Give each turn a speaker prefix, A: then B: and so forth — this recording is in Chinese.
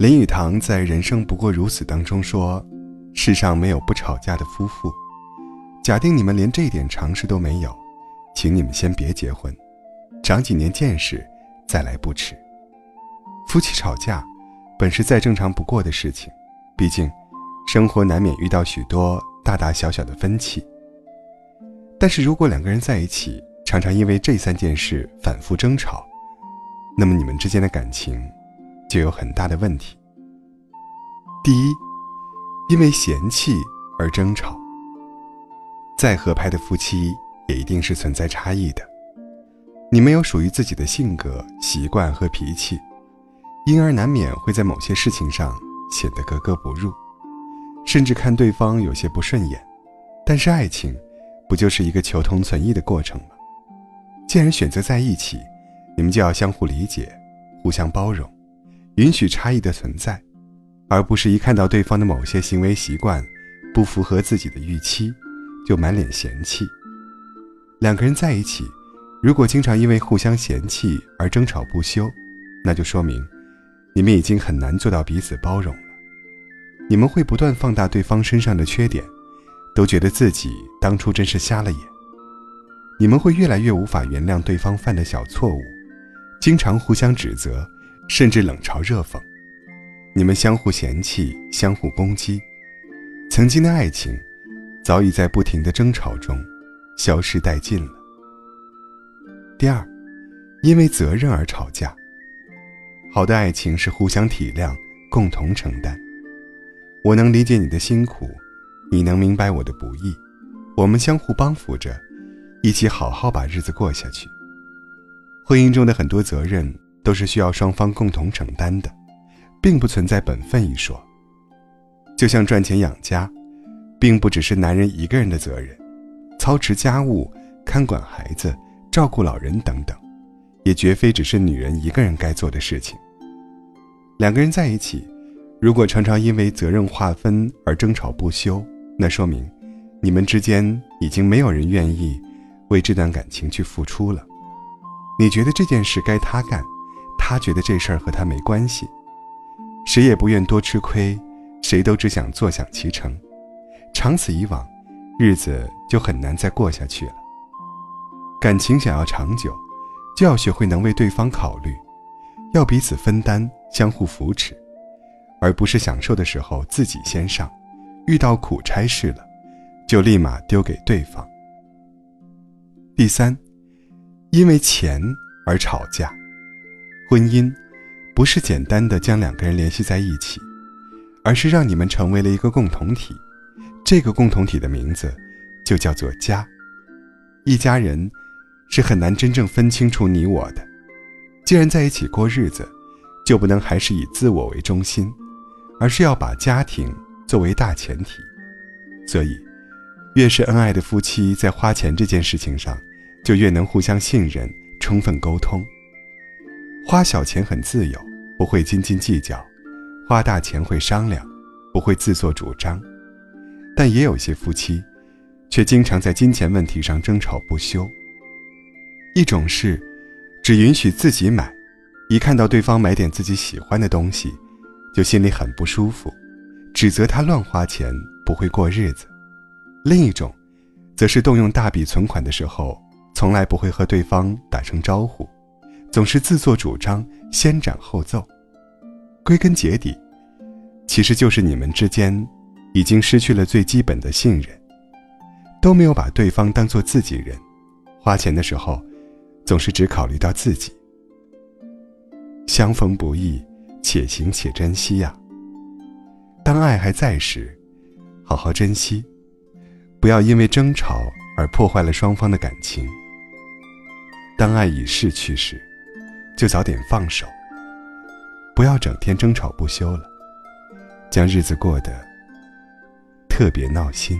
A: 林语堂在《人生不过如此》当中说：“世上没有不吵架的夫妇。假定你们连这点常识都没有，请你们先别结婚，长几年见识再来不迟。夫妻吵架本是再正常不过的事情，毕竟生活难免遇到许多大大小小的分歧。但是如果两个人在一起，常常因为这三件事反复争吵，那么你们之间的感情……”就有很大的问题。第一，因为嫌弃而争吵。再合拍的夫妻也一定是存在差异的。你们有属于自己的性格、习惯和脾气，因而难免会在某些事情上显得格格不入，甚至看对方有些不顺眼。但是爱情，不就是一个求同存异的过程吗？既然选择在一起，你们就要相互理解，互相包容。允许差异的存在，而不是一看到对方的某些行为习惯不符合自己的预期，就满脸嫌弃。两个人在一起，如果经常因为互相嫌弃而争吵不休，那就说明你们已经很难做到彼此包容了。你们会不断放大对方身上的缺点，都觉得自己当初真是瞎了眼。你们会越来越无法原谅对方犯的小错误，经常互相指责。甚至冷嘲热讽，你们相互嫌弃，相互攻击，曾经的爱情早已在不停的争吵中消失殆尽了。第二，因为责任而吵架。好的爱情是互相体谅，共同承担。我能理解你的辛苦，你能明白我的不易，我们相互帮扶着，一起好好把日子过下去。婚姻中的很多责任。都是需要双方共同承担的，并不存在本分一说。就像赚钱养家，并不只是男人一个人的责任，操持家务、看管孩子、照顾老人等等，也绝非只是女人一个人该做的事情。两个人在一起，如果常常因为责任划分而争吵不休，那说明你们之间已经没有人愿意为这段感情去付出了。你觉得这件事该他干？他觉得这事儿和他没关系，谁也不愿多吃亏，谁都只想坐享其成，长此以往，日子就很难再过下去了。感情想要长久，就要学会能为对方考虑，要彼此分担，相互扶持，而不是享受的时候自己先上，遇到苦差事了，就立马丢给对方。第三，因为钱而吵架。婚姻，不是简单的将两个人联系在一起，而是让你们成为了一个共同体。这个共同体的名字，就叫做家。一家人，是很难真正分清楚你我的。既然在一起过日子，就不能还是以自我为中心，而是要把家庭作为大前提。所以，越是恩爱的夫妻，在花钱这件事情上，就越能互相信任，充分沟通。花小钱很自由，不会斤斤计较；花大钱会商量，不会自作主张。但也有些夫妻，却经常在金钱问题上争吵不休。一种是，只允许自己买，一看到对方买点自己喜欢的东西，就心里很不舒服，指责他乱花钱，不会过日子；另一种，则是动用大笔存款的时候，从来不会和对方打声招呼。总是自作主张，先斩后奏。归根结底，其实就是你们之间已经失去了最基本的信任，都没有把对方当做自己人。花钱的时候，总是只考虑到自己。相逢不易，且行且珍惜呀。当爱还在时，好好珍惜，不要因为争吵而破坏了双方的感情。当爱已逝去时，就早点放手，不要整天争吵不休了，将日子过得特别闹心。